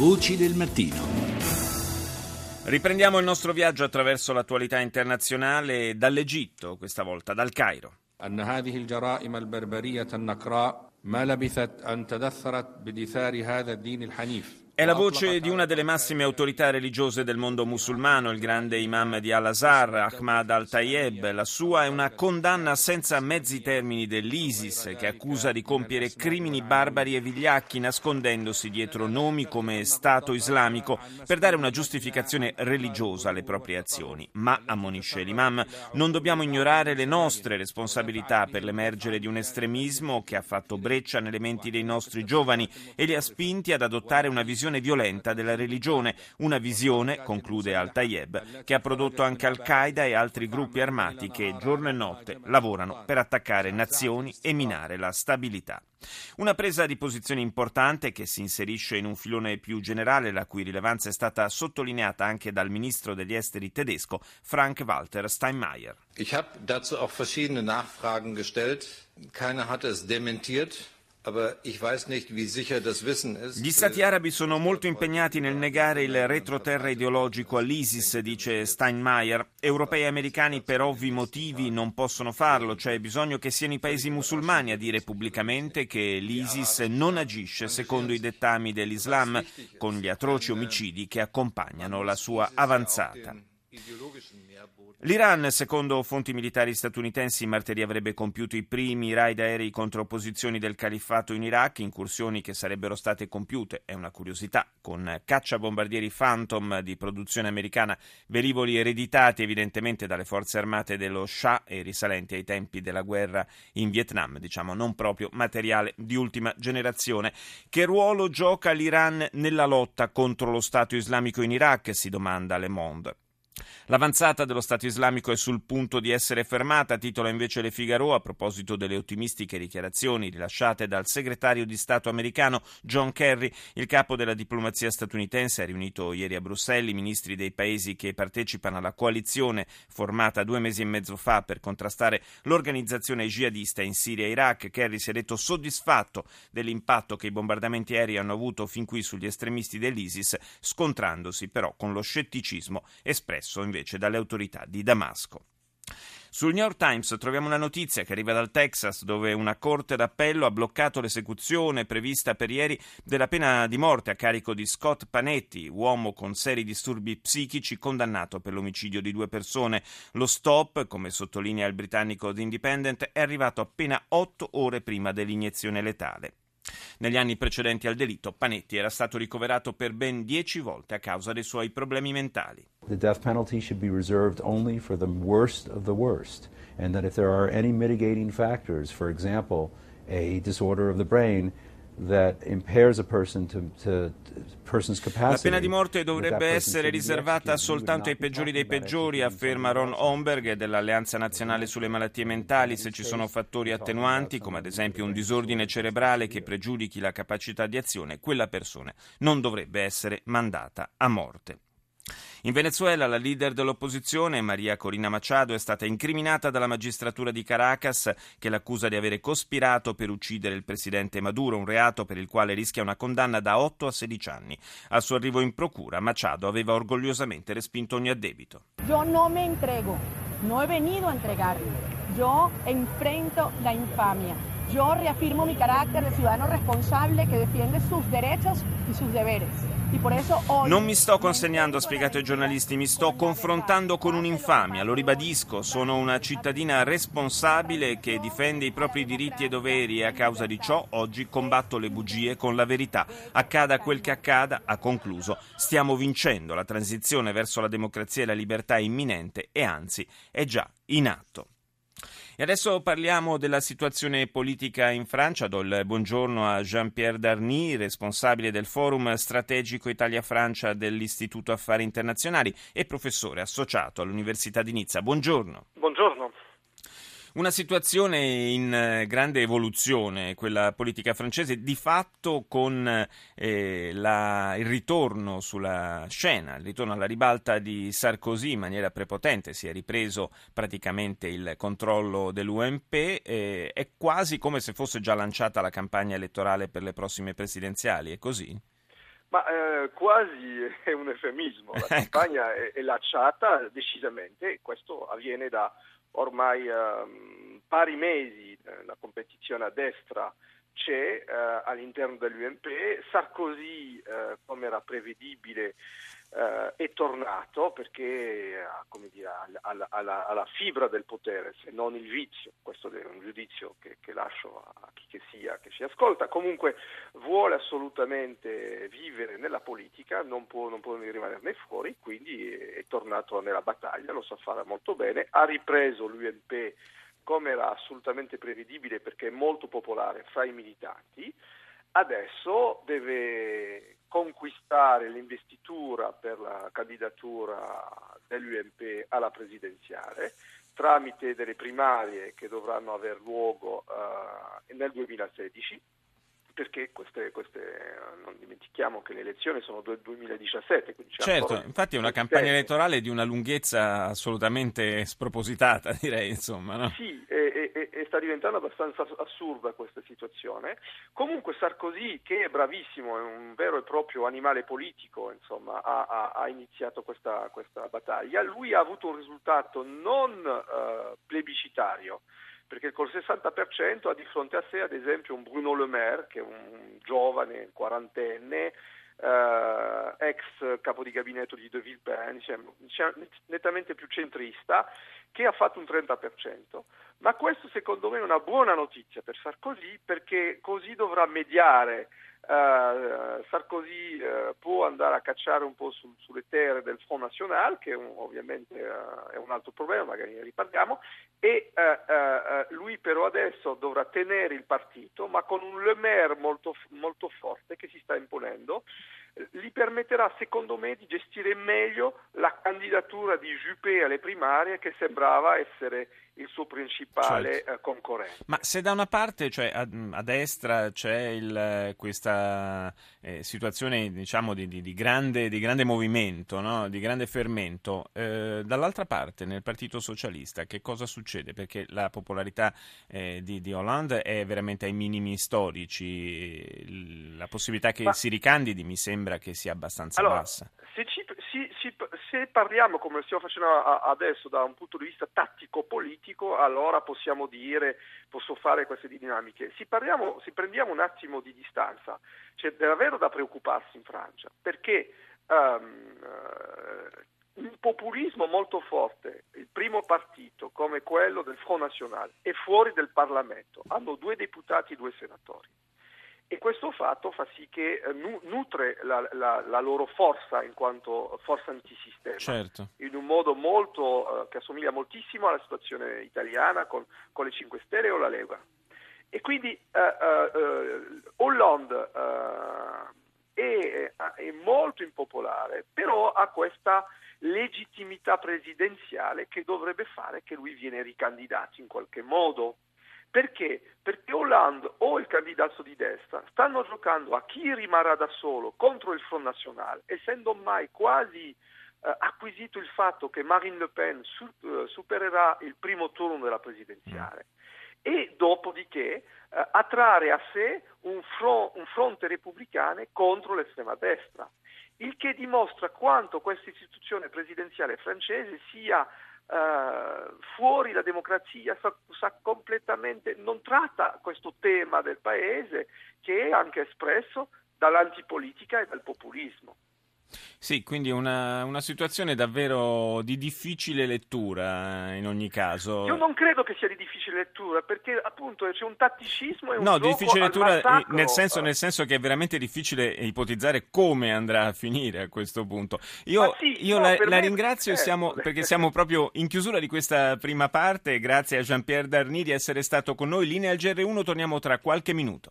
Voci del mattino. Riprendiamo il nostro viaggio attraverso l'attualità internazionale dall'Egitto, questa volta dal Cairo. أن هذه الجرائم البربرية النقراء ما لبثت أن تدثرت بدثار هذا الدين الحنيف è la voce di una delle massime autorità religiose del mondo musulmano, il grande imam di Al-Azhar, Ahmad al-Tayeb. La sua è una condanna senza mezzi termini dell'ISIS, che accusa di compiere crimini barbari e vigliacchi, nascondendosi dietro nomi come Stato islamico per dare una giustificazione religiosa alle proprie azioni. Ma, ammonisce l'imam, non dobbiamo ignorare le nostre responsabilità per l'emergere di un estremismo che ha fatto breccia nelle menti dei nostri giovani e li ha spinti ad adottare una visione violenta della religione, una visione, conclude Al-Tayeb, che ha prodotto anche Al-Qaeda e altri gruppi armati che giorno e notte lavorano per attaccare nazioni e minare la stabilità. Una presa di posizione importante che si inserisce in un filone più generale, la cui rilevanza è stata sottolineata anche dal ministro degli esteri tedesco Frank-Walter Steinmeier. Ich habe dazu auch verschiedene Nachfragen gestellt. Keiner hatte es dementiert. Gli stati arabi sono molto impegnati nel negare il retroterra ideologico all'ISIS, dice Steinmeier. Europei e americani per ovvi motivi non possono farlo, c'è bisogno che siano i paesi musulmani a dire pubblicamente che l'ISIS non agisce secondo i dettami dell'Islam, con gli atroci omicidi che accompagnano la sua avanzata. L'Iran, secondo fonti militari statunitensi, martedì avrebbe compiuto i primi raid aerei contro opposizioni del califfato in Iraq, incursioni che sarebbero state compiute, è una curiosità, con cacciabombardieri Phantom di produzione americana, velivoli ereditati evidentemente dalle forze armate dello Shah e risalenti ai tempi della guerra in Vietnam, diciamo non proprio materiale di ultima generazione. Che ruolo gioca l'Iran nella lotta contro lo Stato islamico in Iraq? si domanda Le Monde. L'avanzata dello Stato islamico è sul punto di essere fermata, titola invece Le Figaro a proposito delle ottimistiche dichiarazioni rilasciate dal segretario di Stato americano John Kerry. Il capo della diplomazia statunitense ha riunito ieri a Bruxelles i ministri dei paesi che partecipano alla coalizione formata due mesi e mezzo fa per contrastare l'organizzazione jihadista in Siria e Iraq. Kerry si è detto soddisfatto dell'impatto che i bombardamenti aerei hanno avuto fin qui sugli estremisti dell'ISIS, scontrandosi però con lo scetticismo espresso invece dalle autorità di Damasco. Sul New York Times troviamo una notizia che arriva dal Texas dove una corte d'appello ha bloccato l'esecuzione prevista per ieri della pena di morte a carico di Scott Panetti, uomo con seri disturbi psichici condannato per l'omicidio di due persone. Lo stop, come sottolinea il britannico The Independent, è arrivato appena otto ore prima dell'iniezione letale. Negli anni precedenti al delitto, Panetti era stato ricoverato per ben dieci volte a causa dei suoi problemi mentali. The death penalty should be reserved only for the worst of the worst, and that if there are any mitigating factors, for example, a disorder of the brain, la pena di morte dovrebbe essere riservata soltanto ai peggiori dei peggiori, afferma Ron Homberg dell'Alleanza Nazionale sulle Malattie Mentali, se ci sono fattori attenuanti, come ad esempio un disordine cerebrale che pregiudichi la capacità di azione, quella persona non dovrebbe essere mandata a morte. In Venezuela la leader dell'opposizione, Maria Corina Machado, è stata incriminata dalla magistratura di Caracas che l'accusa di avere cospirato per uccidere il presidente Maduro, un reato per il quale rischia una condanna da 8 a 16 anni. Al suo arrivo in procura, Machado aveva orgogliosamente respinto ogni addebito. Io non mi entrego, non ho venuto a entregarmi. Io enfrento la infamia. Yo reafirmo mi carácter de ciudadano responsable que defiende sus derechos y sus deberes. Non mi sto consegnando, ha spiegato ai giornalisti, mi sto confrontando con un'infamia, lo ribadisco, sono una cittadina responsabile che difende i propri diritti e doveri e a causa di ciò oggi combatto le bugie con la verità. Accada quel che accada, ha concluso, stiamo vincendo, la transizione verso la democrazia e la libertà è imminente e anzi è già in atto. E adesso parliamo della situazione politica in Francia. Do il buongiorno a Jean-Pierre Darny, responsabile del Forum Strategico Italia-Francia dell'Istituto Affari Internazionali e professore associato all'Università di Nizza. Buongiorno. Buongiorno. Una situazione in eh, grande evoluzione, quella politica francese, di fatto con eh, la, il ritorno sulla scena, il ritorno alla ribalta di Sarkozy in maniera prepotente, si è ripreso praticamente il controllo dell'UMP, eh, è quasi come se fosse già lanciata la campagna elettorale per le prossime presidenziali, è così? Ma eh, quasi è un eufemismo, la ecco. campagna è, è, lasciata decisamente, questo avviene da ormai eh, pari mesi, eh, la competizione a destra c'è eh, all'interno dell'UMP, Sarkozy, eh, come era prevedibile, eh, è tornato perché eh, dire, alla, alla, alla, fibra del potere, se non il vizio, questo è un giudizio che, che lascio a chi che sia che ci ascolta, comunque vuole assolutamente vivere nella politica, non può, non può rimanerne fuori, quindi è, è tornato nella battaglia, lo sa fare molto bene, ha ripreso l'UMP come era assolutamente prevedibile perché è molto popolare fra i militanti, adesso deve conquistare l'investitura per la candidatura dell'UMP alla presidenziale tramite delle primarie che dovranno aver luogo uh, nel 2016 perché queste, queste, non dimentichiamo che le elezioni sono del 2017. certo, infatti è una campagna elettorale di una lunghezza assolutamente spropositata, direi, insomma. No? Sì, e, e, e, sta diventando abbastanza assurda questa situazione. Comunque Sarkozy, che è bravissimo, è un vero e proprio animale politico, insomma, ha, ha, ha iniziato questa, questa, battaglia. Lui ha avuto un risultato non uh, plebiscitario, perché col 60% ha di fronte a sé ad esempio un Bruno Le Maire, che è un giovane quarantenne, eh, ex capo di gabinetto di De Villepin, diciamo, diciamo, nettamente più centrista, che ha fatto un 30%. Ma questo secondo me è una buona notizia per Sarkozy perché così dovrà mediare Uh, Sarkozy uh, può andare a cacciare un po' sul, sulle terre del Front National, che un, ovviamente uh, è un altro problema, magari ne riparliamo, e lui però adesso dovrà tenere il partito, ma con un Le Maire molto, molto forte che si sta imponendo, gli permetterà secondo me di gestire meglio la candidatura di Juppé alle primarie che sembrava essere il suo principale certo. eh, concorrente. Ma se da una parte, cioè a, a destra, c'è il, questa eh, situazione diciamo, di, di, di, grande, di, grande, movimento, no? di grande fermento, eh, dall'altra parte nel Partito Socialista che cosa succede? Perché la popolarità eh, di, Hollande è veramente ai minimi storici, la possibilità che Ma... si ricandidi mi sembra che sia abbastanza allora, bassa. Se ci, si, si, se parliamo, come stiamo facendo adesso, da un punto di vista tattico-politico, allora possiamo dire, posso fare queste dinamiche. Se, parliamo, se prendiamo un attimo di distanza, c'è davvero da preoccuparsi in Francia, perché um, uh, un populismo molto forte, il primo partito come quello del Front National, è fuori del Parlamento, hanno due deputati e due senatori e questo fatto fa sì che eh, nutre la, la, la, loro forza in quanto forza antisistema certo. in un modo molto, eh, che assomiglia moltissimo alla situazione italiana con, con, le 5 Stelle o la Lega. E quindi eh, eh, eh Hollande eh, è, è molto impopolare, però ha questa legittimità presidenziale che dovrebbe fare che lui viene ricandidato in qualche modo. Perché? Perché Hollande o il candidato di destra stanno giocando a chi rimarrà da solo contro il Front National, essendo mai quasi eh, acquisito il fatto che Marine Le Pen su, eh, supererà il primo turno della presidenziale e dopodiché eh, attrarre a sé un, front, un fronte repubblicano contro l'estrema destra, il che dimostra quanto questa istituzione presidenziale francese sia Uh, fuori la democrazia sa, sa, completamente, non tratta questo tema del paese che è anche espresso dall'antipolitica e dal populismo. Sì, quindi una, una, situazione davvero di difficile lettura in ogni caso. Io non credo che sia di difficile lettura perché appunto c'è un tatticismo e un No, di difficile lettura nel senso, nel senso, che è veramente difficile ipotizzare come andrà a finire a questo punto. Io, sì, io no, la, la ringrazio certo. siamo, perché siamo proprio in chiusura di questa prima parte. Grazie a Jean-Pierre Darny di essere stato con noi. Linea al GR1, torniamo tra qualche minuto.